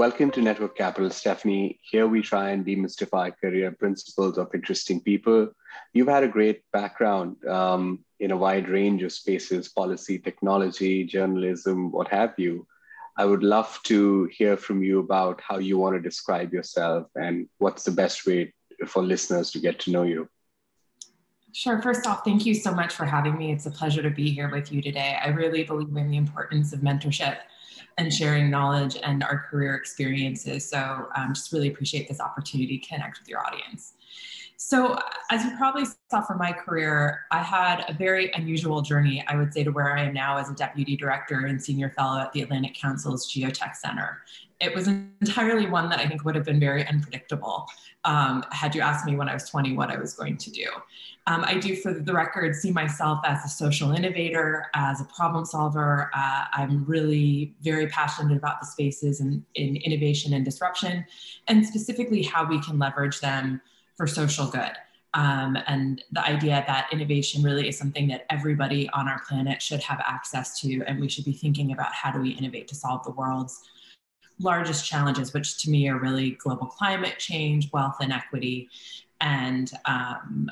Welcome to Network Capital, Stephanie. Here we try and demystify career principles of interesting people. You've had a great background um, in a wide range of spaces policy, technology, journalism, what have you. I would love to hear from you about how you want to describe yourself and what's the best way for listeners to get to know you. Sure. First off, thank you so much for having me. It's a pleasure to be here with you today. I really believe in the importance of mentorship and sharing knowledge and our career experiences. So um, just really appreciate this opportunity to connect with your audience. So as you probably saw from my career, I had a very unusual journey, I would say, to where I am now as a deputy director and senior fellow at the Atlantic Council's Geotech Center. It was entirely one that I think would have been very unpredictable um, had you asked me when I was 20 what I was going to do. Um, I do, for the record, see myself as a social innovator, as a problem solver. Uh, I'm really very passionate about the spaces in, in innovation and disruption, and specifically how we can leverage them for social good. Um, and the idea that innovation really is something that everybody on our planet should have access to, and we should be thinking about how do we innovate to solve the world's largest challenges, which to me are really global climate change, wealth inequity, and um,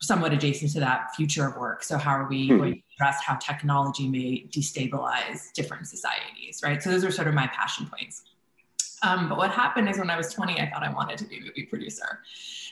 somewhat adjacent to that future of work. So, how are we hmm. going to address how technology may destabilize different societies, right? So, those are sort of my passion points. Um, but what happened is when I was 20, I thought I wanted to be a movie producer.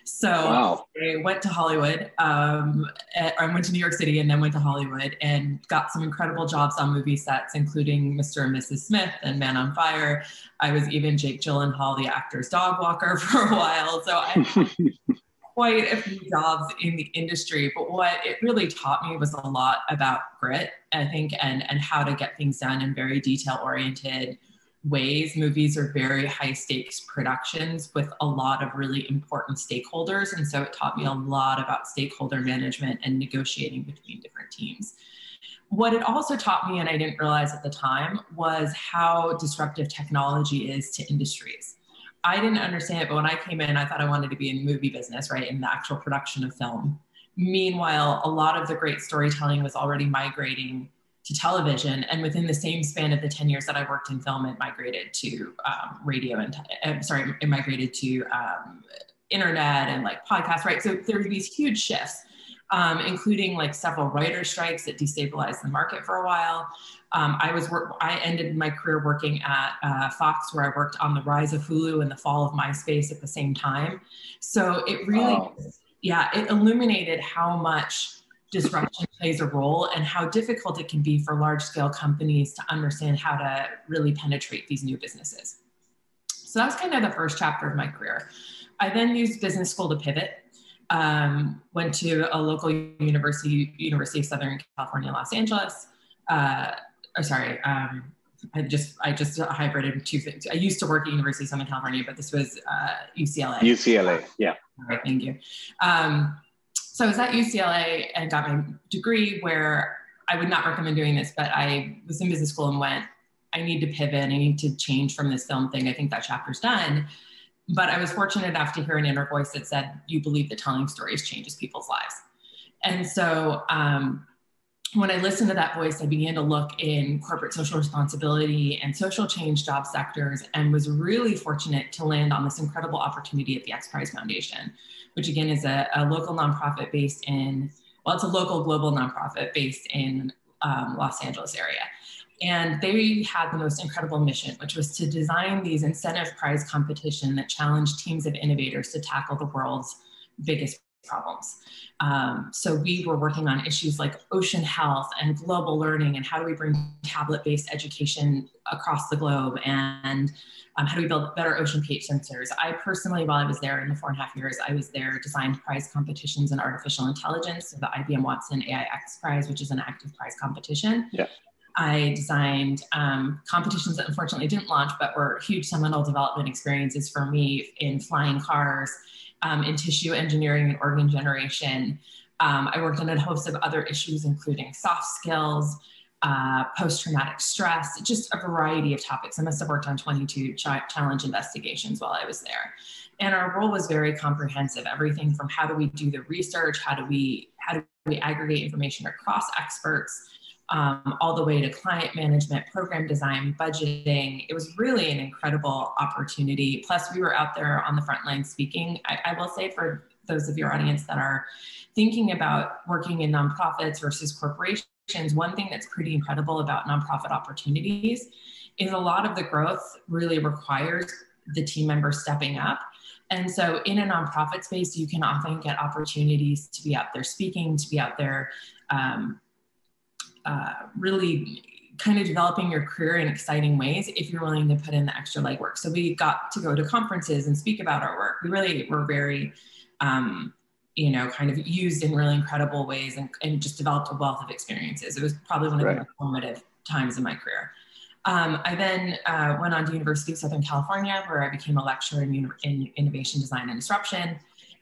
So wow. I went to Hollywood, um, I went to New York City and then went to Hollywood and got some incredible jobs on movie sets, including Mr. and Mrs. Smith and Man on Fire. I was even Jake Gyllenhaal, the actor's dog walker for a while. So I quite a few jobs in the industry, but what it really taught me was a lot about grit, I think, and, and how to get things done and very detail oriented ways. Movies are very high stakes productions with a lot of really important stakeholders. And so it taught me a lot about stakeholder management and negotiating between different teams. What it also taught me, and I didn't realize at the time, was how disruptive technology is to industries. I didn't understand it, but when I came in, I thought I wanted to be in the movie business, right, in the actual production of film. Meanwhile, a lot of the great storytelling was already migrating to television. And within the same span of the 10 years that I worked in film, it migrated to um, radio and, uh, sorry, it migrated to um, internet and like podcasts, right? So there were these huge shifts, um, including like several writer strikes that destabilized the market for a while. Um, I was work, I ended my career working at uh, Fox, where I worked on the rise of Hulu and the fall of MySpace at the same time. So it really, yeah, it illuminated how much disruption plays a role and how difficult it can be for large scale companies to understand how to really penetrate these new businesses. So that was kind of the first chapter of my career. I then used business school to pivot. Um, went to a local university, University of Southern California, Los Angeles. Uh, or sorry, um, I just I just hybrided two things. I used to work at University of Southern California, but this was uh, UCLA. UCLA, yeah. All right, thank you. Um, so I was at UCLA and got my degree where I would not recommend doing this, but I was in business school and went, I need to pivot. I need to change from this film thing. I think that chapter's done. But I was fortunate enough to hear an inner voice that said, You believe that telling stories changes people's lives. And so um, when I listened to that voice, I began to look in corporate social responsibility and social change job sectors and was really fortunate to land on this incredible opportunity at the X Prize Foundation, which again is a, a local nonprofit based in, well, it's a local global nonprofit based in um, Los Angeles area. And they had the most incredible mission, which was to design these incentive prize competition that challenged teams of innovators to tackle the world's biggest problems. Um, so we were working on issues like ocean health and global learning and how do we bring tablet-based education across the globe and um, how do we build better ocean pH sensors. I personally, while I was there in the four and a half years, I was there designed prize competitions in artificial intelligence, so the IBM Watson AI XPRIZE, which is an active prize competition. Yeah. I designed um, competitions that unfortunately didn't launch, but were huge seminal development experiences for me in flying cars, um, in tissue engineering and organ generation. Um, I worked on a host of other issues, including soft skills. uh, post-traumatic stress, just a variety of topics. I must have worked on 22 ch- challenge investigations while I was there. And our role was very comprehensive, everything from how do we do the research, how do we, how do we aggregate information across experts, um, all the way to client management, program design, budgeting. It was really an incredible opportunity. Plus, we were out there on the front line speaking. I, I will say for those of your audience that are thinking about working in nonprofits versus corporations, one thing that's pretty incredible about nonprofit opportunities is a lot of the growth really requires the team members stepping up. And so, in a nonprofit space, you can often get opportunities to be out there speaking, to be out there um, uh, really kind of developing your career in exciting ways if you're willing to put in the extra legwork. So, we got to go to conferences and speak about our work. We really were very um, you know, kind of used in really incredible ways and, and just developed a wealth of experiences. It was probably one of right. the most formative times in my career. Um, I then uh, went on to University of Southern California, where I became a lecturer in, in innovation design and disruption,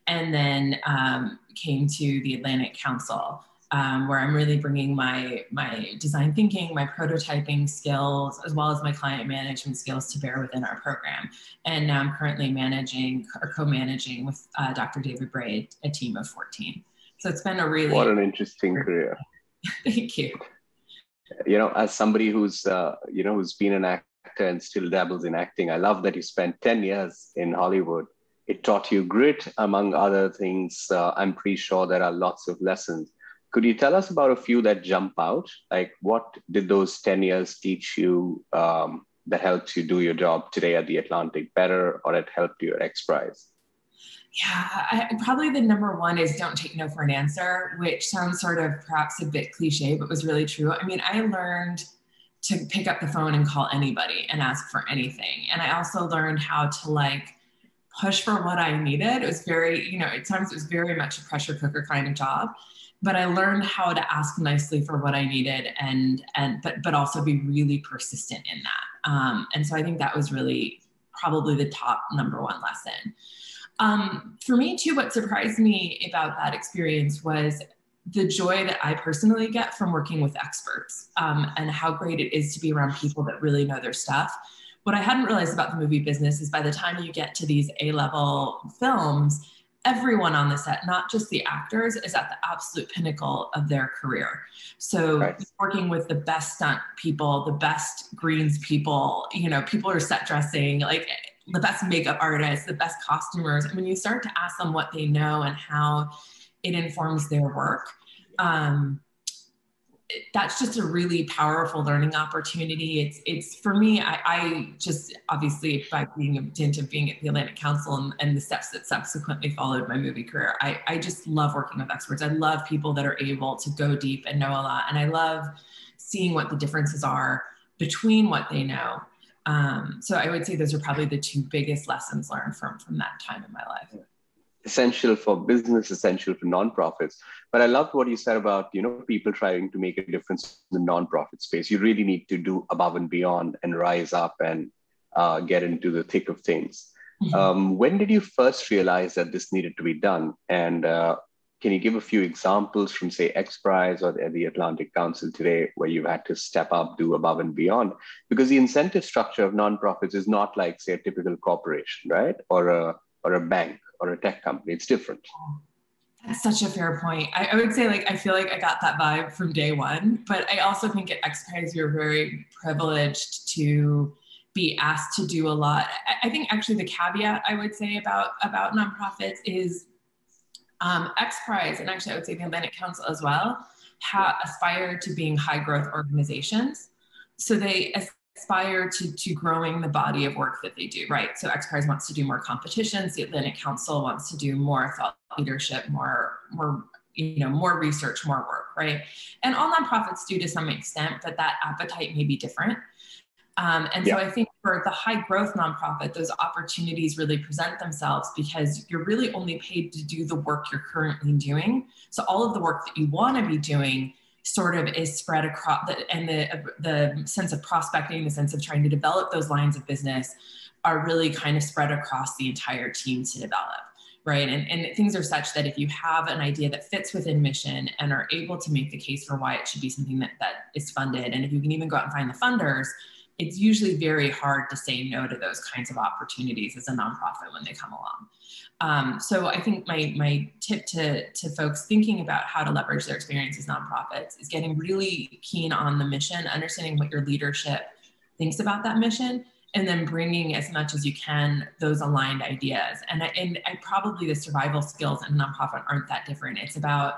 and then um, came to the Atlantic Council, um, where I'm really bringing my my design thinking, my prototyping skills, as well as my client management skills to bear within our program. And now I'm currently managing or co-managing with uh, Dr. David Bray a team of 14. So it's been a really what an interesting career. Thank you. You know, as somebody who's uh, you know who's been an actor and still dabbles in acting, I love that you spent 10 years in Hollywood. It taught you grit, among other things. Uh, I'm pretty sure there are lots of lessons could you tell us about a few that jump out? Like, what did those 10 years teach you um, that helped you do your job today at the Atlantic better, or it helped you at X Prize? Yeah, I, probably the number one is don't take no for an answer, which sounds sort of perhaps a bit cliche, but was really true. I mean, I learned to pick up the phone and call anybody and ask for anything. And I also learned how to like push for what I needed. It was very, you know, at times it was very much a pressure cooker kind of job but I learned how to ask nicely for what I needed and and but but also be really persistent in that. Um, and so I think that was really probably the top number one lesson. Um, for me too, what surprised me about that experience was the joy that I personally get from working with experts um, and how great it is to be around people that really know their stuff. What I hadn't realized about the movie business is by the time you get to these A level films, everyone on the set, not just the actors, is at the absolute pinnacle of their career. So right. working with the best stunt people, the best greens people, you know, people are set dressing, like the best makeup artists, the best costumers. And when you start to ask them what they know and how it informs their work, um, that's just a really powerful learning opportunity. It's it's for me. I, I just obviously by being a dint of being at the Atlantic Council and, and, the steps that subsequently followed my movie career, I, I just love working with experts. I love people that are able to go deep and know a lot, and I love seeing what the differences are between what they know. Um, so I would say those are probably the two biggest lessons learned from from that time in my life essential for business, essential for nonprofits. But I loved what you said about you know people trying to make a difference in the nonprofit space. You really need to do above and beyond and rise up and uh, get into the thick of things. Mm-hmm. Um, when did you first realize that this needed to be done? And uh, can you give a few examples from, say, X Prize or the, the Atlantic Council today where you've had to step up, do above and beyond? Because the incentive structure of nonprofits is not like, say, a typical corporation, right? Or a or a bank or a tech company. It's different. That's such a fair point. I, I, would say like I feel like I got that vibe from day one, but I also think at X Prize we are very privileged to be asked to do a lot. I, I, think actually the caveat I would say about about nonprofits is um, X Prize and actually I would say the Atlantic Council as well ha- aspire to being high growth organizations. So they aspire to, to growing the body of work that they do, right? So XPRIZE wants to do more competitions. The Atlantic Council wants to do more thought leadership, more, more, you know, more research, more work, right? And all nonprofits do to some extent, but that appetite may be different. Um, and yeah. so I think for the high growth nonprofit, those opportunities really present themselves because you're really only paid to do the work you're currently doing. So all of the work that you want to be doing sort of is spread across the, and the the sense of prospecting the sense of trying to develop those lines of business are really kind of spread across the entire team to develop right? And, and things are such that if you have an idea that fits within mission and are able to make the case for why it should be something that, that is funded, and if you can even go out and find the funders, it's usually very hard to say no to those kinds of opportunities as a nonprofit when they come along. Um, so I think my, my tip to, to folks thinking about how to leverage their experience as nonprofits is getting really keen on the mission, understanding what your leadership thinks about that mission, and then bringing as much as you can those aligned ideas. And I, and I probably the survival skills in nonprofit aren't that different. It's about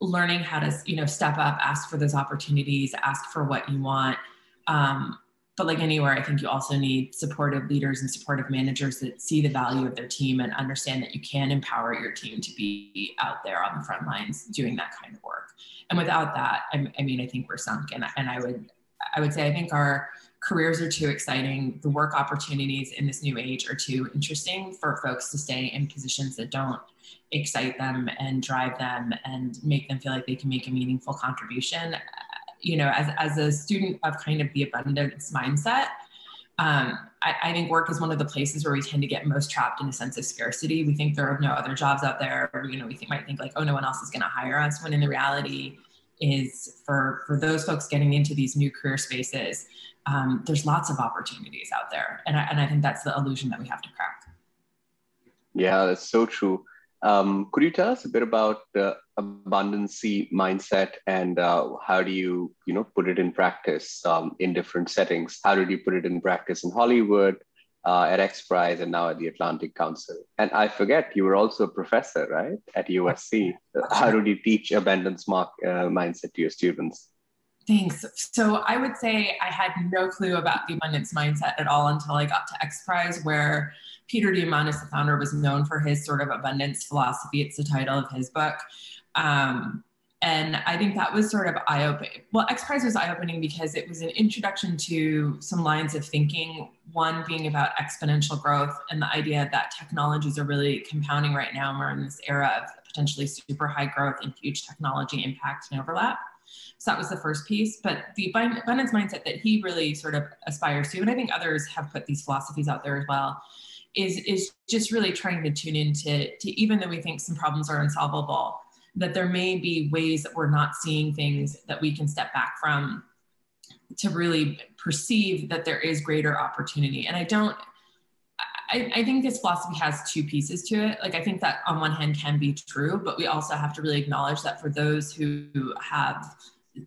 learning how to you know step up, ask for those opportunities, ask for what you want. Um, but like anywhere, I think you also need supportive leaders and supportive managers that see the value of their team and understand that you can empower your team to be out there on the front lines doing that kind of work. And without that, I, mean, I think we're sunk. And, and I would, I would say, I think our careers are too exciting. The work opportunities in this new age are too interesting for folks to stay in positions that don't excite them and drive them and make them feel like they can make a meaningful contribution. You know, as, as a student of kind of the abundance mindset, um, I, I, think work is one of the places where we tend to get most trapped in a sense of scarcity. We think there are no other jobs out there, or, you know, we think, might think like, oh, no one else is going to hire us, when in the reality is for, for those folks getting into these new career spaces, um, there's lots of opportunities out there. And I, and I think that's the illusion that we have to crack. Yeah, that's so true. Um, could you tell us a bit about the abundancy mindset and uh, how do you, you know, put it in practice um, in different settings? How did you put it in practice in Hollywood, uh, at X Prize, and now at the Atlantic Council? And I forget you were also a professor, right, at USC. How did you teach abundance mark, uh, mindset to your students? Thanks. So I would say I had no clue about the abundance mindset at all until I got to X Prize, where Peter Diamandis, the founder, was known for his sort of abundance philosophy. It's the title of his book. Um, and I think that was sort of eye opening. Well, X Prize was eye opening because it was an introduction to some lines of thinking. One being about exponential growth and the idea that technologies are really compounding right now. And we're in this era of potentially super high growth and huge technology impact and overlap. So that was the first piece. But the abundance mindset that he really sort of aspires to, and I think others have put these philosophies out there as well, is, is just really trying to tune into to even though we think some problems are unsolvable, that there may be ways that we're not seeing things that we can step back from to really perceive that there is greater opportunity. And I don't I, I, think this philosophy has two pieces to it. Like, I think that on one hand can be true, but we also have to really acknowledge that for those who have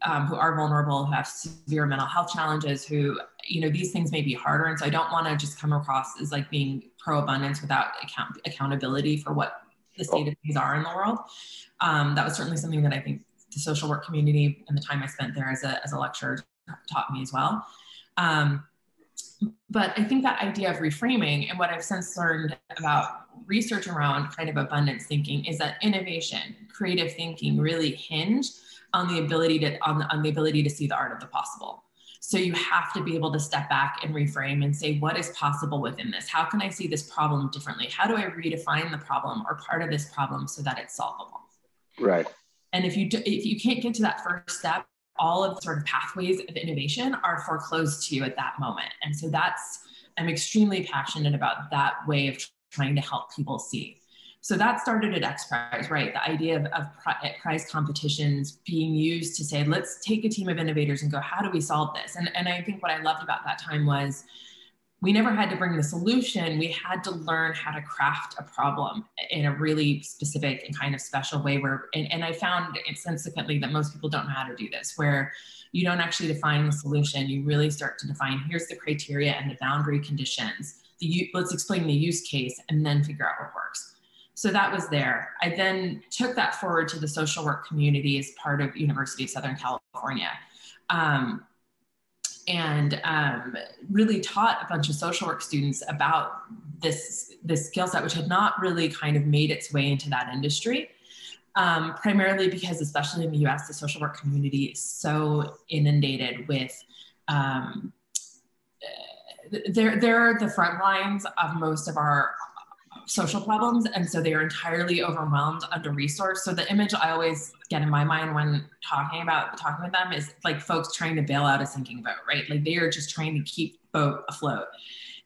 um, who are vulnerable, who have severe mental health challenges, who, you know, these things may be harder. And so I don't want to just come across as like being pro abundance without account- accountability for what the state of things are in the world. Um, that was certainly something that I think the social work community and the time I spent there as a, as a lecturer taught me as well. Um, but I think that idea of reframing and what I've since learned about research around kind of abundance thinking is that innovation, creative thinking really hinge on the ability to on the, on the ability to see the art of the possible. So you have to be able to step back and reframe and say, what is possible within this? How can I see this problem differently? How do I redefine the problem or part of this problem so that it's solvable? Right. And if you do, if you can't get to that first step, all of the sort of pathways of innovation are foreclosed to you at that moment. And so that's I'm extremely passionate about that way of trying to help people see. So that started at X Prize, right? The idea of, of prize competitions being used to say, let's take a team of innovators and go, how do we solve this? And, and I think what I loved about that time was we never had to bring the solution. We had to learn how to craft a problem in a really specific and kind of special way where, and, and I found subsequently that most people don't know how to do this, where you don't actually define the solution. You really start to define, here's the criteria and the boundary conditions. The, let's explain the use case and then figure out what works. So that was there. I then took that forward to the social work community as part of University of Southern California. Um, and um, really taught a bunch of social work students about this, this skill set, which had not really kind of made its way into that industry. Um, primarily because, especially in the US, the social work community is so inundated with um, they're, they're the front lines of most of our social problems and so they are entirely overwhelmed under resourced so the image i always get in my mind when talking about talking with them is like folks trying to bail out a sinking boat right like they are just trying to keep boat afloat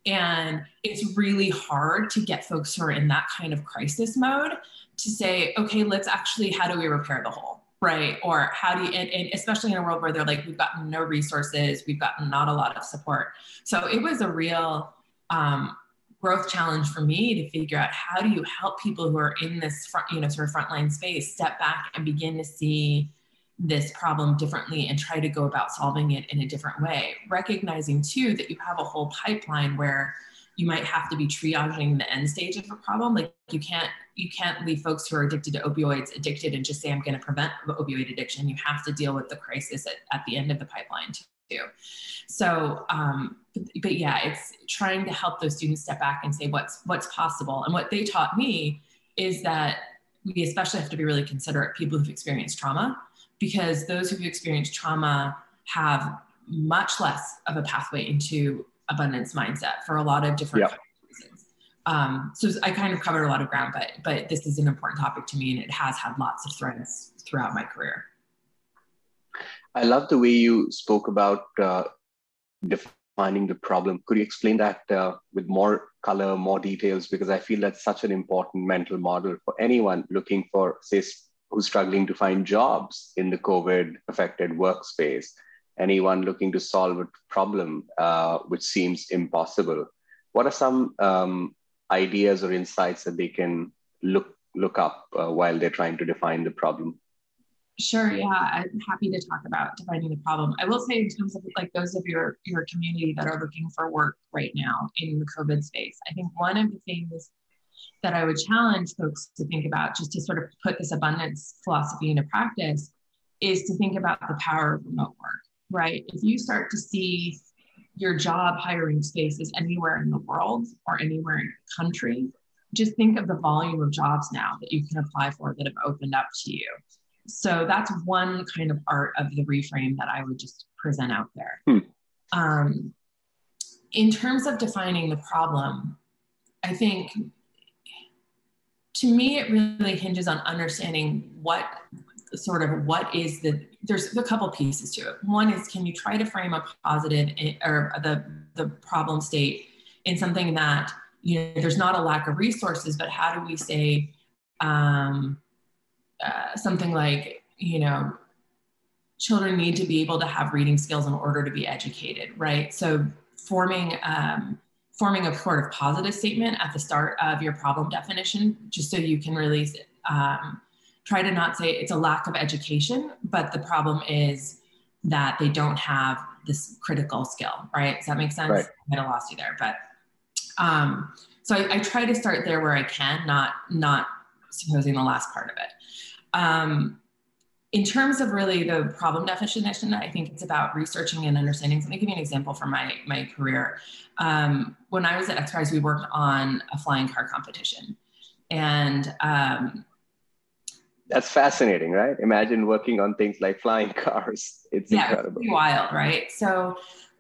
And it's really hard to get folks who are in that kind of crisis mode to say, okay, let's actually, how do we repair the hole? Right. Or how do you, and, and especially in a world where they're like, we've got no resources, we've got not a lot of support. So it was a real um, growth challenge for me to figure out how do you help people who are in this front, you know, sort of frontline space step back and begin to see this problem differently and try to go about solving it in a different way. Recognizing too that you have a whole pipeline where you might have to be triaging the end stage of a problem. Like you can't you can't leave folks who are addicted to opioids addicted and just say I'm going to prevent opioid addiction. You have to deal with the crisis at, at the end of the pipeline too. So, um, but, but yeah, it's trying to help those students step back and say what's what's possible. And what they taught me is that we especially have to be really considerate people who've experienced trauma because those who've experienced trauma have much less of a pathway into abundance mindset for a lot of different yep. reasons. Um, so I kind of covered a lot of ground, but but this is an important topic to me, and it has had lots of threads throughout my career. I love the way you spoke about uh, defining the problem. Could you explain that uh, with more color, more details? Because I feel that's such an important mental model for anyone looking for, say, who's struggling to find jobs in the COVID affected workspace, anyone looking to solve a problem uh, which seems impossible. What are some um, ideas or insights that they can look look up uh, while they're trying to define the problem? Sure, yeah, I'm happy to talk about defining the problem. I will say, in terms of like those of your your community that are looking for work right now in the COVID space, I think one of the things that I would challenge folks to think about, just to sort of put this abundance philosophy into practice, is to think about the power of remote work, right? If you start to see your job hiring spaces anywhere in the world or anywhere in the country, just think of the volume of jobs now that you can apply for that have opened up to you. So that's one kind of art of the reframe that I would just present out there. Hmm. Um, in terms of defining the problem, I think to me, it really hinges on understanding what sort of what is the there's a couple pieces to it. One is can you try to frame a positive or the the problem state in something that you know there's not a lack of resources, but how do we say um, uh, something like you know children need to be able to have reading skills in order to be educated, right? So forming um, forming a sort of positive statement at the start of your problem definition, just so you can really um, try to not say it's a lack of education, but the problem is that they don't have this critical skill, right? Does that make sense? Right. I might have lost you there, but um, so I, I, try to start there where I can, not not supposing the last part of it. Um, in terms of really the problem definition, I think it's about researching and understanding. So let me give you an example from my, my career. Um, when I was at XPRIZE, we worked on a flying car competition. And um, that's fascinating, right? Imagine working on things like flying cars. It's yeah, incredible. It's wild, right? So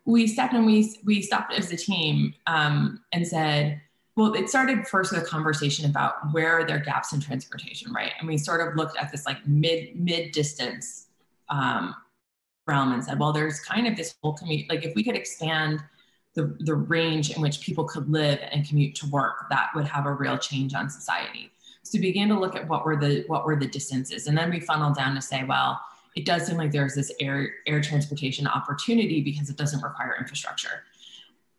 we stepped and we, we stopped as a team um, and said, well, it started first with a conversation about where are there gaps in transportation, right? And we sort of looked at this like mid mid distance um, realm and said, well, there's kind of this whole commute. Like if we could expand the the range in which people could live and commute to work, that would have a real change on society. So we began to look at what were the what were the distances, and then we funneled down to say, well, it does seem like there's this air air transportation opportunity because it doesn't require infrastructure.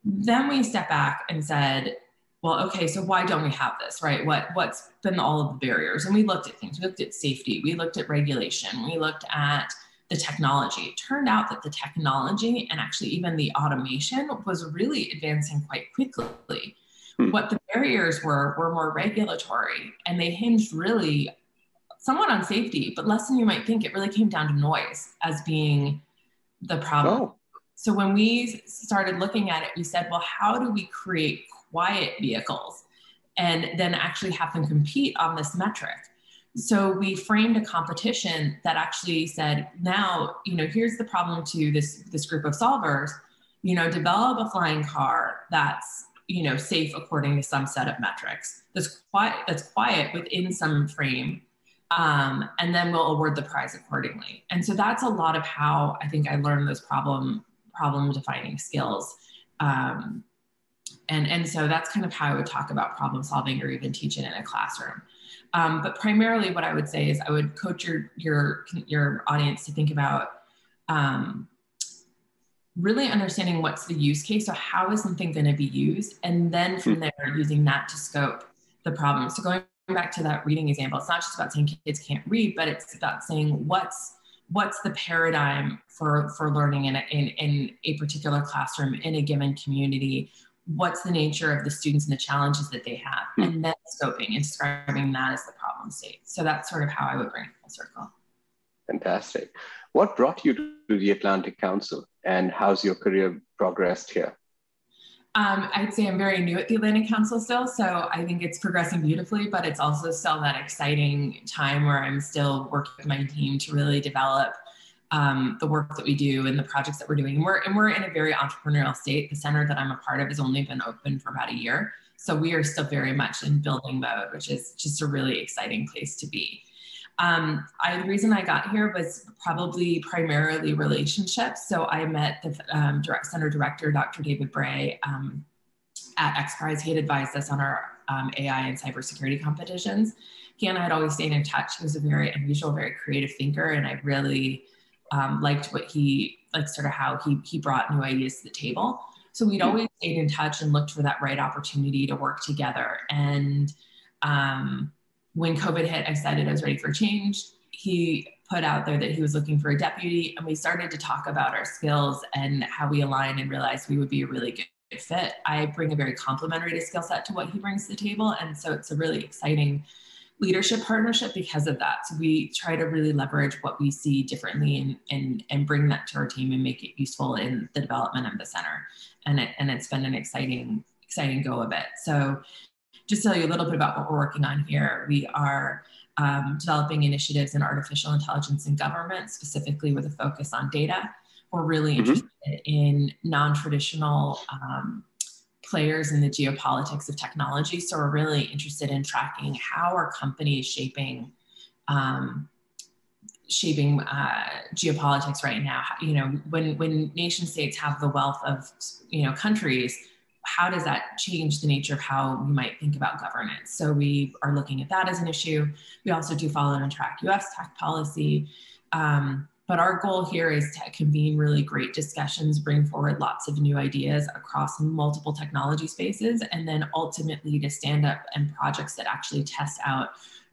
Then we stepped back and said, well, okay, so why don't we have this, right? What what's been all of the barriers? And we looked at things. We looked at safety. We looked at regulation. We looked at the technology. It turned out that the technology and actually even the automation was really advancing quite quickly. Hmm. What the barriers were were more regulatory, and they hinged really somewhat on safety, but less than you might think. It really came down to noise as being the problem. Oh. So when we started looking at it, we said, well, how do we create quiet vehicles and then actually have them compete on this metric. So we framed a competition that actually said, now, you know, here's the problem to this, this group of solvers, you know, develop a flying car that's, you know, safe according to some set of metrics, that's quiet, that's quiet within some frame um, and then we'll award the prize accordingly. And so that's a lot of how I think I learned those problem problem defining skills. Um, and and so that's kind of how I would talk about problem solving or even teaching in a classroom. Um, but primarily, what I would say is I would coach your your your audience to think about um, really understanding what's the use case. So how is something going to be used, and then from hmm. there using that to scope the problem. So going back to that reading example, it's not just about saying kids can't read, but it's about saying what's what's the paradigm for for learning in a, in, in a particular classroom in a given community what's the nature of the students and the challenges that they have hmm. and then scoping and describing that as the problem state. So that's sort of how i would bring it full circle. Fantastic. What brought you to the atlantic council and how's your career progressed here? Um, I'd say I'm very new at the Atlantic Council still, so I think it's progressing beautifully, but it's also still that exciting time where I'm still working with my team to really develop um, the work that we do and the projects that we're doing. And we're, and we're in a very entrepreneurial state. The center that I'm a part of has only been open for about a year. So we are still very much in building mode, which is just a really exciting place to be. Um, I, the reason I got here was probably primarily relationships. So I met the um, direct center director, Dr. David Bray, um, at XPRIZE. He had advised us on our um, AI and cybersecurity competitions. He and I had always stayed in touch. He was a very unusual, very creative thinker, and I really um, liked what he like sort of how he he brought new ideas to the table. So we'd always stayed in touch and looked for that right opportunity to work together. And um, when COVID hit, I decided I was ready for change. He put out there that he was looking for a deputy, and we started to talk about our skills and how we align and realized we would be a really good fit. I bring a very complementary skill set to what he brings to the table, and so it's a really exciting leadership partnership because of that. So we try to really leverage what we see differently and and and bring that to our team and make it useful in the development of the center. And it and it's been an exciting exciting go of it. So just to tell you a little bit about what we're working on here, we are um, developing initiatives in artificial intelligence in government, specifically with a focus on data. We're really mm-hmm. interested in non-traditional um, players in the geopolitics of technology. So we're really interested in tracking how are companies shaping um, shaping uh, geopolitics right now. You know, when when nation states have the wealth of you know countries, how does that change the nature of how we might think about governance? So we are looking at that as an issue. We also do follow and track U.S. tech policy. Um, but our goal here is to convene really great discussions, bring forward lots of new ideas across multiple technology spaces, and then ultimately to stand up and projects that actually test out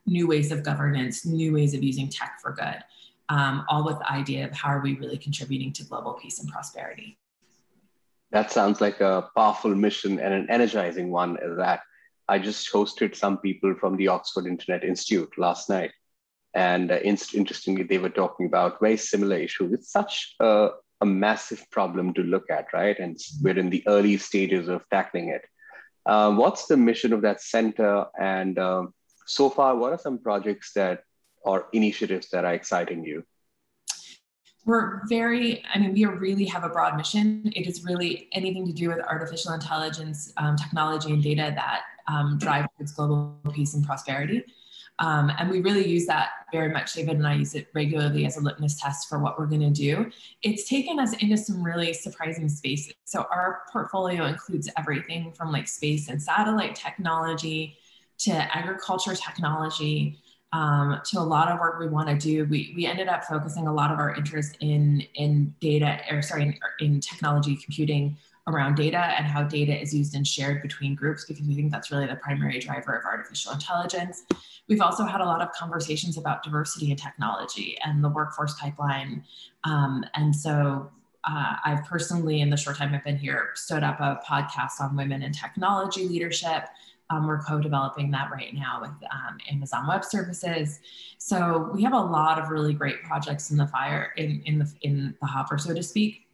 new ways of governance, new ways of using tech for good, um, all with the idea of how are we really contributing to global peace and prosperity. That sounds like a powerful mission and an energizing one. That I just hosted some people from the Oxford Internet Institute last night and uh, interestingly, they were talking about very similar issues. It's such a, a, massive problem to look at, right? And we're in the early stages of tackling it. Uh, what's the mission of that center? And uh, so far, what are some projects that or initiatives that are exciting you? We're very, I mean, we really have a broad mission. It is really anything to do with artificial intelligence, um, technology, and data that um, drive towards global peace and prosperity. Um, and we really use that very much. David and I use it regularly as a litmus test for what we're going to do. It's taken us into some really surprising spaces. So our portfolio includes everything from like space and satellite technology to agriculture technology. Um, to a lot of work we want to do, we, we ended up focusing a lot of our interest in in data, or sorry, in, in technology computing around data and how data is used and shared between groups because we think that's really the primary driver of artificial intelligence. We've also had a lot of conversations about diversity and technology and the workforce pipeline. Um, and so uh, I've personally, in the short time I've been here, stood up a podcast on women in technology leadership. Um, we're co-developing that right now with um, Amazon Web Services. So we have a lot of really great projects in the fire in, in the in the hopper, so to speak.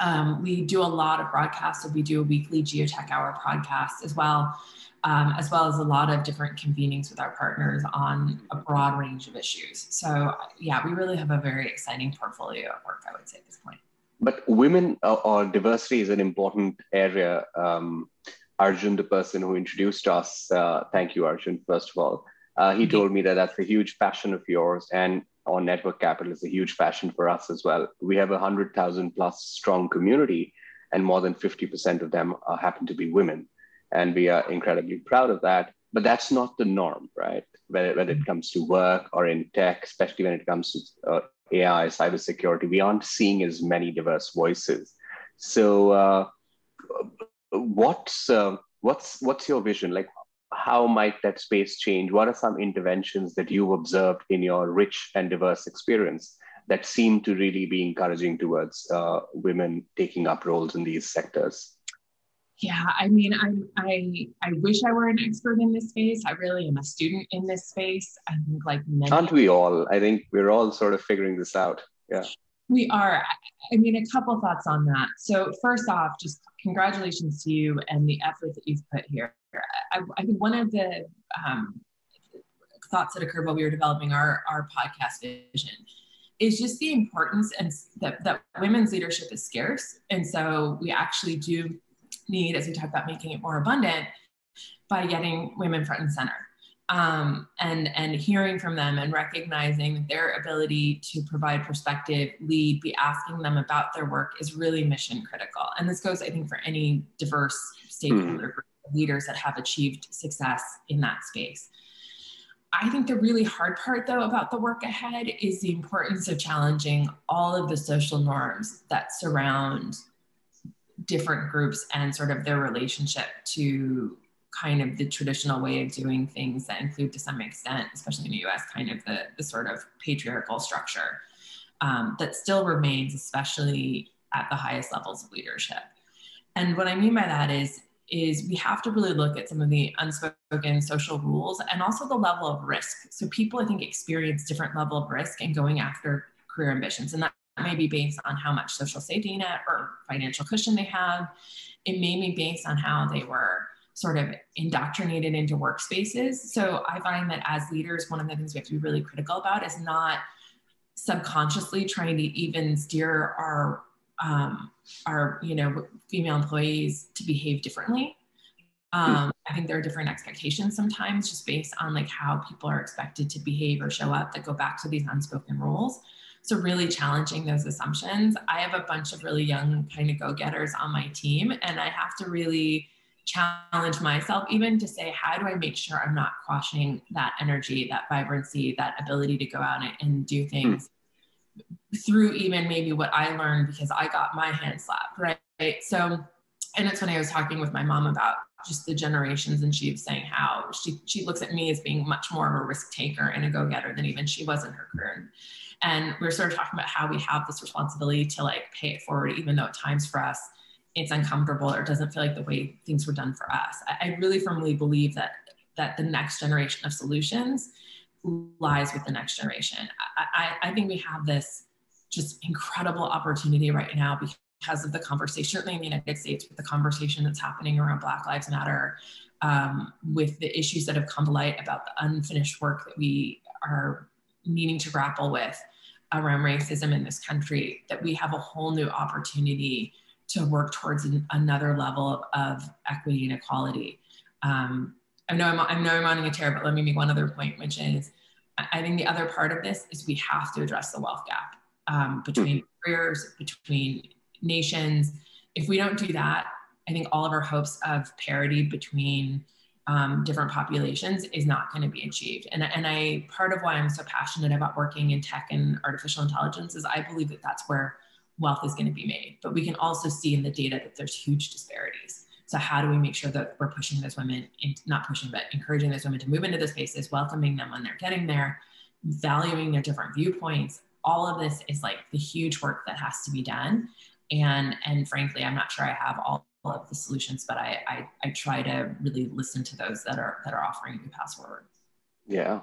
Um, we do a lot of broadcasts. So we do a weekly Geotech Hour podcast as well, um, as well as a lot of different convenings with our partners on a broad range of issues. So yeah, we really have a very exciting portfolio of work, I would say at this point. But women uh, or diversity is an important area. Um, Arjun, the person who introduced us, uh, thank you, Arjun, first of all. Uh, he told me that that's a huge passion of yours. And on network capital is a huge passion for us as well. We have a hundred thousand plus strong community, and more than 50% of them uh, happen to be women. And we are incredibly proud of that. But that's not the norm, right? Whether, whether it comes to work or in tech, especially when it comes to uh, AI, cybersecurity, we aren't seeing as many diverse voices. So, uh, what's uh, what's what's your vision? Like, how might that space change? What are some interventions that you've observed in your rich and diverse experience that seem to really be encouraging towards uh, women taking up roles in these sectors? Yeah, I mean, I, I I wish I were an expert in this space. I really am a student in this space. I think, like many. Aren't we all? I think we're all sort of figuring this out. Yeah. We are. I mean, a couple thoughts on that. So, first off, just congratulations to you and the effort that you've put here. I, I think one of the um, thoughts that occurred while we were developing our, our podcast vision is just the importance and that, that women's leadership is scarce. And so we actually do need, as we talk about, making it more abundant by getting women front and center. Um, and and hearing from them and recognizing their ability to provide perspective, lead, be asking them about their work is really mission critical. And this goes, I think, for any diverse stakeholder mm. group leaders that have achieved success in that space. I think the really hard part, though, about the work ahead is the importance of challenging all of the social norms that surround different groups and sort of their relationship to kind of the traditional way of doing things that include to some extent, especially in the US, kind of the, the sort of patriarchal structure um, that still remains, especially at the highest levels of leadership. And what I mean by that is, is we have to really look at some of the unspoken social rules and also the level of risk. So people, I think, experience different level of risk in going after career ambitions. And that may be based on how much social safety net or financial cushion they have. It may be based on how they were sort of indoctrinated into workspaces. So I find that as leaders, one of the things we have to be really critical about is not subconsciously trying to even steer our um, our you know female employees to behave differently. Um, I think there are different expectations sometimes just based on like how people are expected to behave or show up that go back to these unspoken rules. So really challenging those assumptions. I have a bunch of really young kind of go-getters on my team and I have to really challenge myself even to say how do i make sure i'm not quashing that energy that vibrancy that ability to go out and, and do things mm. Through even maybe what i learned because i got my hand slapped right so and it's when i was talking with my mom about just the generations and she was saying how she she looks at me as being much more of a risk taker and a go-getter than even she was in her career and we are sort of talking about how we have this responsibility to like pay it forward even though at times for us it's uncomfortable or doesn't feel like the way things were done for us. I, I really firmly believe that that the next generation of solutions lies with the next generation. I, I, I think we have this just incredible opportunity right now because of the conversation, certainly in the United States, with the conversation that's happening around Black Lives Matter, um, with the issues that have come to light about the unfinished work that we are needing to grapple with around racism in this country, that we have a whole new opportunity to work towards an, another level of, of, equity and equality. Um, I know I'm, I know I'm running a tear, but let me make one other point, which is I think the other part of this is we have to address the wealth gap um, between careers, between nations. If we don't do that, I think all of our hopes of parity between um, different populations is not going to be achieved. And, and I, part of why I'm so passionate about working in tech and artificial intelligence is I believe that that's where wealth is going to be made. But we can also see in the data that there's huge disparities. So how do we make sure that we're pushing those women, in, not pushing, but encouraging those women to move into the spaces, welcoming them when they're getting there, valuing their different viewpoints. All of this is like the huge work that has to be done. And and frankly, I'm not sure I have all of the solutions, but I, I, I try to really listen to those that are that are offering new path forward. Yeah.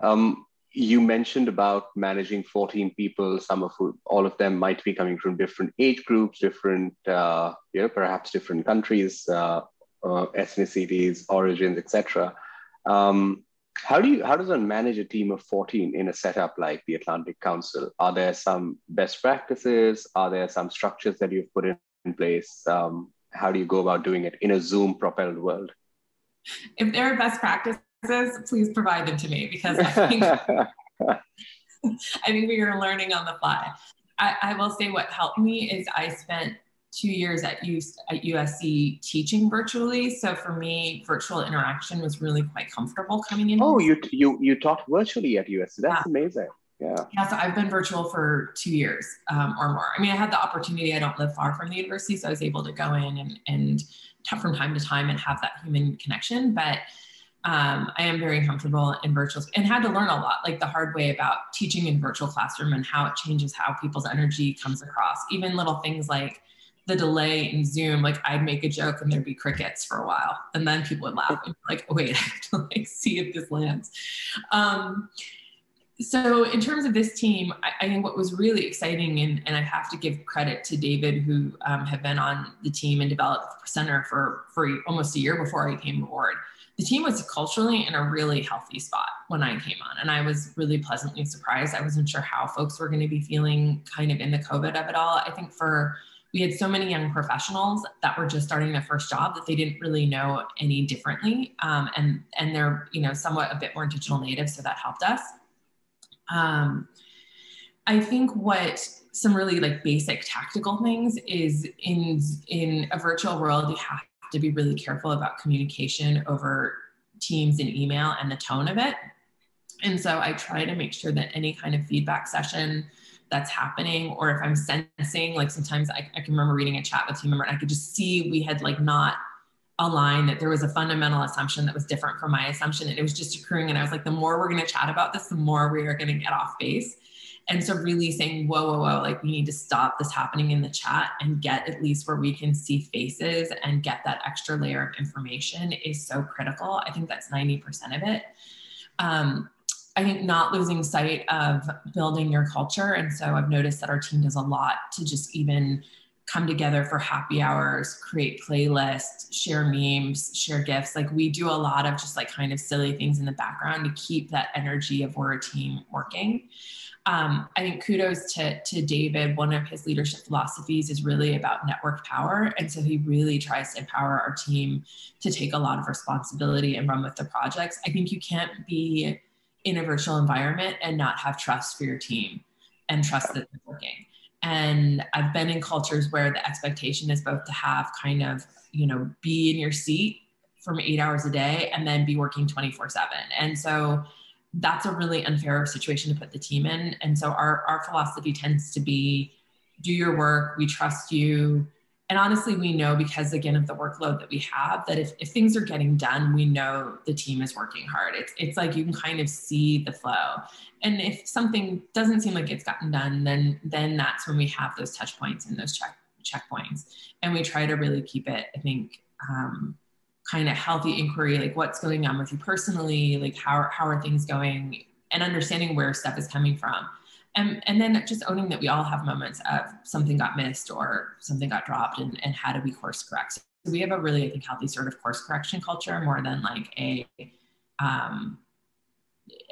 Um, you mentioned about managing 14 people some of all of them might be coming from different age groups different uh, you know perhaps different countries uh, uh, ethnicities origins etc um, how do you how does one manage a team of 14 in a setup like the atlantic council? Are there some best practices? Are there some structures that you've put in, in place? Um, how do you go about doing it in a zoom propelled world? If there are best practices please provide them to me because I think, I think we are learning on the fly. I, I will say what helped me is I spent two years at, US, at USC teaching virtually. So for me, virtual interaction was really quite comfortable coming in. Oh, you you you taught virtually at USC. That's yeah. amazing. Yeah. Yeah. So I've been virtual for two years um, or more. I mean, I had the opportunity. I don't live far from the university, so I was able to go in and and from time to time and have that human connection. But um, I am very comfortable in virtual and had to learn a lot, like the hard way about teaching in virtual classroom and how it changes how people's energy comes across. Even little things like the delay in Zoom, like I'd make a joke and there'd be crickets for a while, and then people would laugh and like, oh, wait, I have to like see if this lands. Um, so in terms of this team, I, I, think what was really exciting, and, and I have to give credit to David, who um, had been on the team and developed the center for, for almost a year before I came aboard. The team was culturally in a really healthy spot when I came on, and I was really pleasantly surprised. I wasn't sure how folks were going to be feeling kind of in the COVID of it all. I think for we had so many young professionals that were just starting their first job that they didn't really know any differently, um, and and they're you know somewhat a bit more digital native, so that helped us. Um, I think what some really like basic tactical things is in in a virtual world you have to be really careful about communication over Teams and email and the tone of it. And so I try to make sure that any kind of feedback session that's happening, or if I'm sensing, like sometimes I, I can remember reading a chat with team member and I could just see we had like not aligned that there was a fundamental assumption that was different from my assumption and it was just occurring and i was like the more we're going to chat about this the more we are going to get off base and so really saying whoa whoa whoa like we need to stop this happening in the chat and get at least where we can see faces and get that extra layer of information is so critical i think that's 90% of it um, I think not losing sight of building your culture. And so I've noticed that our team does a lot to just even come together for happy hours, create playlists, share memes, share gifts. Like we do a lot of just like kind of silly things in the background to keep that energy of we're a team working. Um, I think kudos to, to David. One of his leadership philosophies is really about network power. And so he really tries to empower our team to take a lot of responsibility and run with the projects. I think you can't be in a virtual environment and not have trust for your team and trust that they're working. And I've been in cultures where the expectation is both to have kind of, you know, be in your seat from eight hours a day and then be working 24 7. And so that's a really unfair situation to put the team in. And so our, our philosophy tends to be do your work, we trust you, and honestly we know because again of the workload that we have that if, if things are getting done we know the team is working hard. It's, it's like you can kind of see the flow. And if something doesn't seem like it's gotten done then then that's when we have those touch points and those check checkpoints. And we try to really keep it i think um, kind of healthy inquiry like what's going on with you personally? Like how, how are things going? And understanding where stuff is coming from. And, and then just owning that we all have moments of something got missed or something got dropped and, and how do we course correct? So we have a really i think healthy sort of course correction culture more than like a um,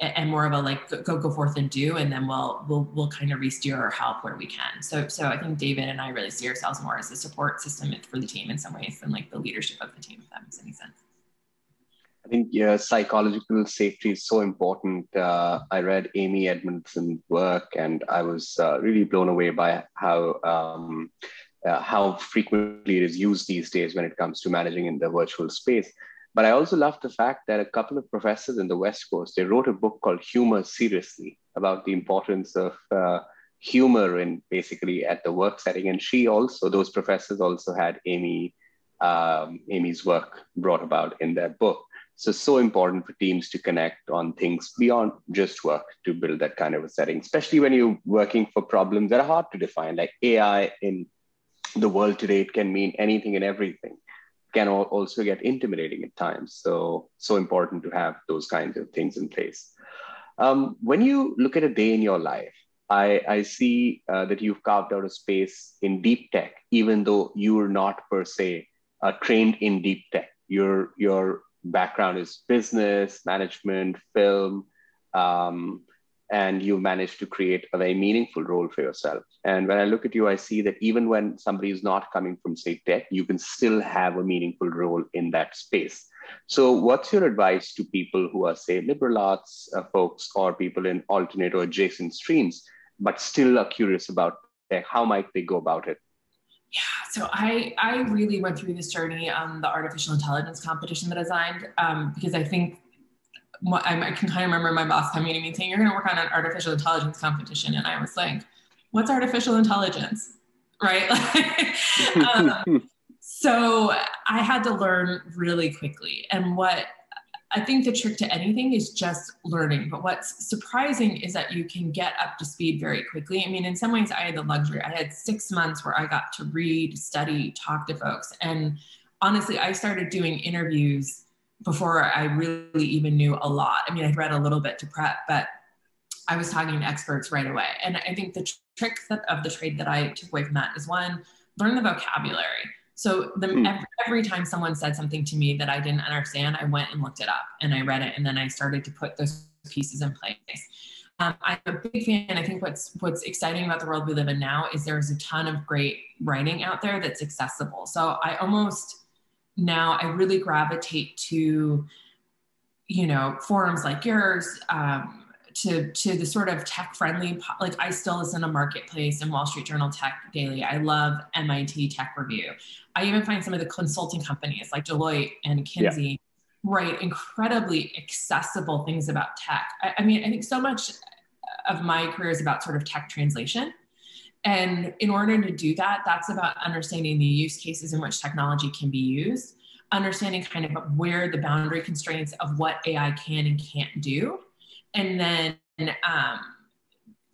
and more of a like go go forth and do and then we'll we'll we'll kind of re-steer or help where we can so so i think david and i really see ourselves more as a support system for the team in some ways than like the leadership of the team if that makes any sense I think yeah, psychological safety is so important. Uh, I read Amy Edmondson's work, and I was uh, really blown away by how um, uh, how frequently it is used these days when it comes to managing in the virtual space. But I also love the fact that a couple of professors in the West Coast they wrote a book called Humor Seriously about the importance of uh, humor in basically at the work setting. And she also those professors also had Amy um, Amy's work brought about in that book. So, so important for teams to connect on things beyond just work to build that kind of a setting, especially when you're working for problems that are hard to define, like AI in the world today, it can mean anything and everything. Can also get intimidating at times. So, so important to have those kinds of things in place. Um, when you look at a day in your life, I, I see uh, that you've carved out a space in deep tech, even though you're not per se uh, trained in deep tech. Your, your background is business, management, film, um, and you managed to create a very meaningful role for yourself. And when I look at you, I see that even when somebody is not coming from, say, tech, you can still have a meaningful role in that space. So, what's your advice to people who are, say, liberal arts uh, folks or people in alternate or adjacent streams, but still are curious about tech? How might they go about it? Yeah, so I I really went through this journey on the artificial intelligence competition that I designed um, because I think I can kind of remember my boss coming to me saying, "You're going to work on an artificial intelligence competition," and I was like, "What's artificial intelligence?" Right? um, so I had to learn really quickly, and what I think the trick to anything is just learning. But what's surprising is that you can get up to speed very quickly. I mean, in some ways, I had the luxury. I had six months where I got to read, study, talk to folks. And honestly, I started doing interviews before I really even knew a lot. I mean, I'd read a little bit to prep, but I was talking to experts right away. And I think the trick of the trade that I took away from that is one, learn the vocabulary. So the, mm. every, every, time someone said something to me that I didn't understand, I went and looked it up and I read it, and then I started to put those pieces in place. Um, I'm a big fan. I think what's what's exciting about the world we live in now is there's a ton of great writing out there that's accessible. So I almost now I really gravitate to, you know, forums like yours. Um, to to the sort of tech friendly like i still listen to marketplace and wall street journal tech daily i love mit tech review i even find some of the consulting companies like deloitte and mckinsey yeah. write incredibly accessible things about tech I, I mean i think so much of my career is about sort of tech translation and in order to do that that's about understanding the use cases in which technology can be used understanding kind of where the boundary constraints of what ai can and can't do and then um,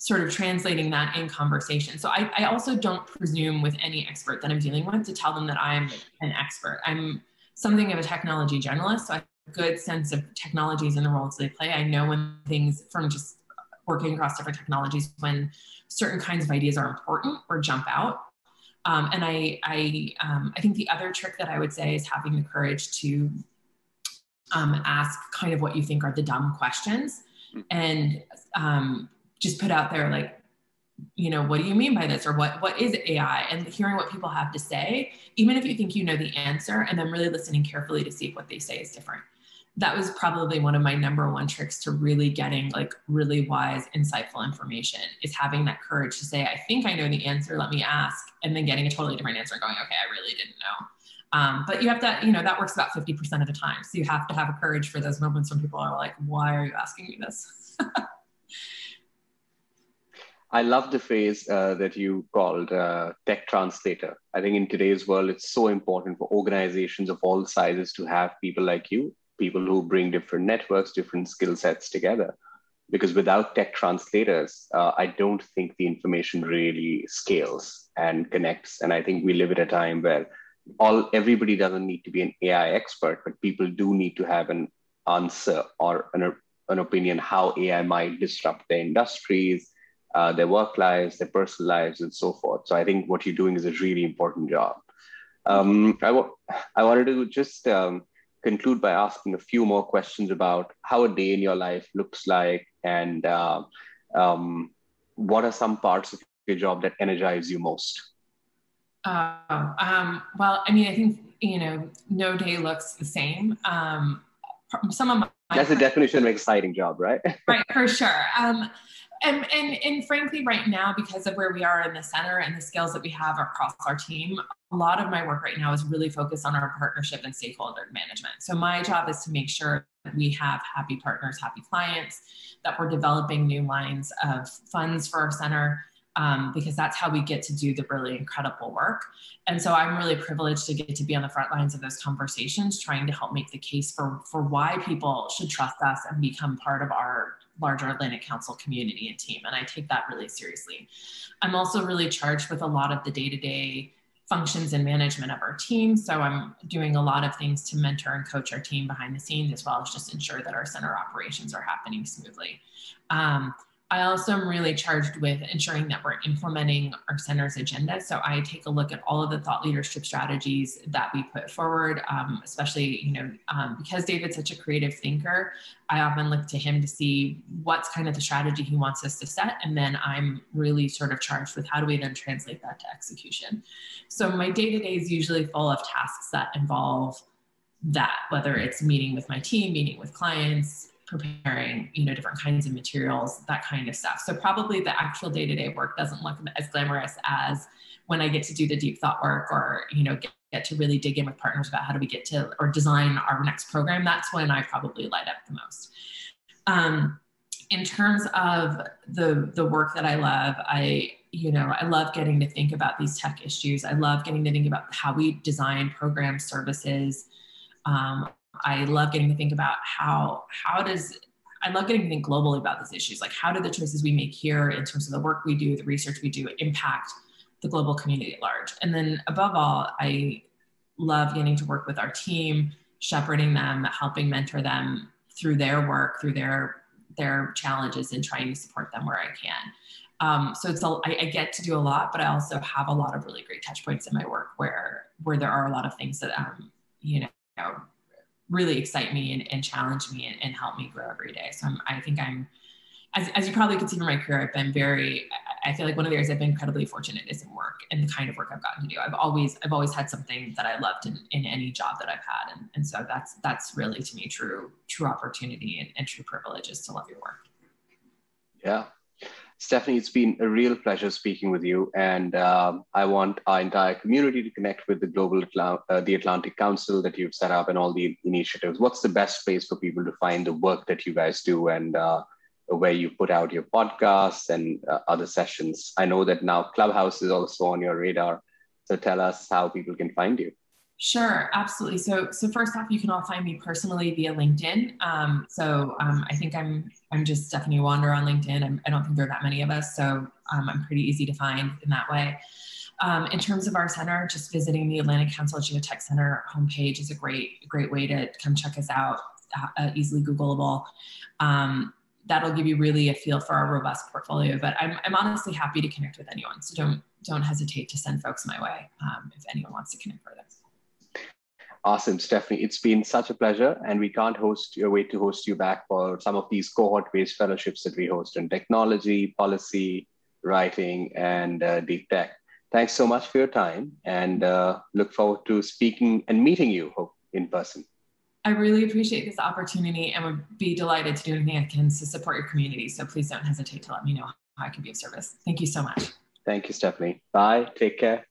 sort of translating that in conversation. So I, I, also don't presume with any expert that I'm dealing with to tell them that I'm an expert. I'm something of a technology generalist, so I have a good sense of technologies and the roles they play. I know when things from just working across different technologies when certain kinds of ideas are important or jump out. Um, and I, I, um, I think the other trick that I would say is having the courage to um, ask kind of what you think are the dumb questions and um, just put out there like you know what do you mean by this or what what is ai and hearing what people have to say even if you think you know the answer and then really listening carefully to see if what they say is different that was probably one of my number one tricks to really getting like really wise insightful information is having that courage to say i think i know the answer let me ask and then getting a totally different answer and going okay i really didn't know um, but you have to, you know, that works about 50% of the time. So you have to have a courage for those moments when people are like, why are you asking me this? I love the phrase uh, that you called uh, tech translator. I think in today's world, it's so important for organizations of all sizes to have people like you, people who bring different networks, different skill sets together. Because without tech translators, uh, I don't think the information really scales and connects. And I think we live at a time where all everybody doesn't need to be an AI expert, but people do need to have an answer or an, an opinion how AI might disrupt their industries, uh, their work lives, their personal lives, and so forth. So I think what you're doing is a really important job. Um, I, w- I wanted to just um, conclude by asking a few more questions about how a day in your life looks like and uh, um, what are some parts of your job that energize you most? Oh, um, well, I mean, I think, you know, no day looks the same. Um, some of my that's the definition of an exciting job, right? right, for sure. And, and, and frankly, right now, because of where we are in the center and the skills that we have across our team, a lot of my work right now is really focused on our partnership and stakeholder management. So my job is to make sure that we have happy partners, happy clients, that we're developing new lines of funds for our center, um, because that's how we get to do the really incredible work. And so I'm really privileged to get to be on the front lines of those conversations, trying to help make the case for, for why people should trust us and become part of our larger Atlantic Council community and team. And I take that really seriously. I'm also really charged with a lot of the day to day functions and management of our team. So I'm doing a lot of things to mentor and coach our team behind the scenes, as well as just ensure that our center operations are happening smoothly. Um, I also am really charged with ensuring that we're implementing our center's agenda. So I take a look at all of the thought leadership strategies that we put forward, um, especially, you know, um, because David's such a creative thinker, I often look to him to see what's kind of the strategy he wants us to set. And then I'm really sort of charged with how do we then translate that to execution. So my day to day is usually full of tasks that involve that, whether it's meeting with my team, meeting with clients, preparing you know different kinds of materials that kind of stuff so probably the actual day-to-day work doesn't look as glamorous as when I get to do the deep thought work or, you know, get, get to really dig in with partners about how do we get to or design our next program, that's when I probably light up the most. Um, in terms of the the work that I love, I you know I love getting to think about these tech issues. I love getting to think about how we design program services. Um, I love getting to think about how how does I love getting to think globally about these issues. Like how do the choices we make here in terms of the work we do, the research we do, impact the global community at large? And then above all, I love getting to work with our team, shepherding them, helping mentor them through their work, through their their challenges, and trying to support them where I can. Um, so it's a, I, I get to do a lot, but I also have a lot of really great touch points in my work where where there are a lot of things that um, you know really excite me and, and challenge me and, and, help me grow every day. So I'm, I think I'm, as, as you probably could see from my career, I've been very, I feel like one of the areas I've been incredibly fortunate is in work and the kind of work I've gotten to do. I've always, I've always had something that I loved in, in any job that I've had. And, and so that's, that's really to me true, true opportunity and, and true privilege is to love your work. Yeah, Stephanie, it's been a real pleasure speaking with you, and um, I want our entire community to connect with the Global uh, the Atlantic Council that you've set up and all the initiatives. What's the best place for people to find the work that you guys do and uh, where you put out your podcasts and uh, other sessions? I know that now Clubhouse is also on your radar, so tell us how people can find you. Sure, absolutely. So, so first off, you can all find me personally via LinkedIn. Um, so, um, I think I'm I'm just Stephanie Wander on LinkedIn. I'm, I do not think there are that many of us, so um, I'm pretty easy to find in that way. Um, in terms of our center, just visiting the Atlantic Council Geotech Center homepage is a great great way to come check us out. Uh, easily Googleable. Um, that'll give you really a feel for our robust portfolio. But I'm, I'm honestly happy to connect with anyone, so don't don't hesitate to send folks my way um, if anyone wants to connect further. Awesome, Stephanie. It's been such a pleasure, and we can't host your wait to host you back for some of these cohort-based fellowships that we host in technology, policy, writing, and uh, deep tech. Thanks so much for your time, and uh, look forward to speaking and meeting you in person. I really appreciate this opportunity and would be delighted to do anything I can to support your community. So please don't hesitate to let me know how I can be of service. Thank you so much. Thank you, Stephanie. Bye. Take care.